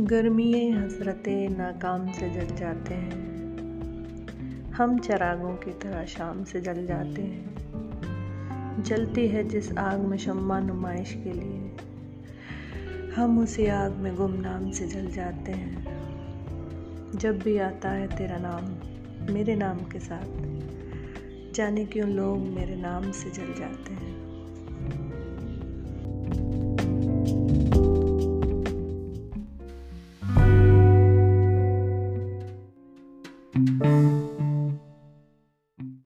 गर्मी हसरतें नाकाम से जल जाते हैं। हम चरागों की तरह शाम से जल जाते हैं। जलती है जिस आग में शम्मा नुमाइश के लिए। हम उसी आग में गुमनाम से जल जाते हैं। जब भी आता है तेरा नाम, मेरे नाम के साथ। जाने क्यों लोग मेरे नाम से जल जाते हैं।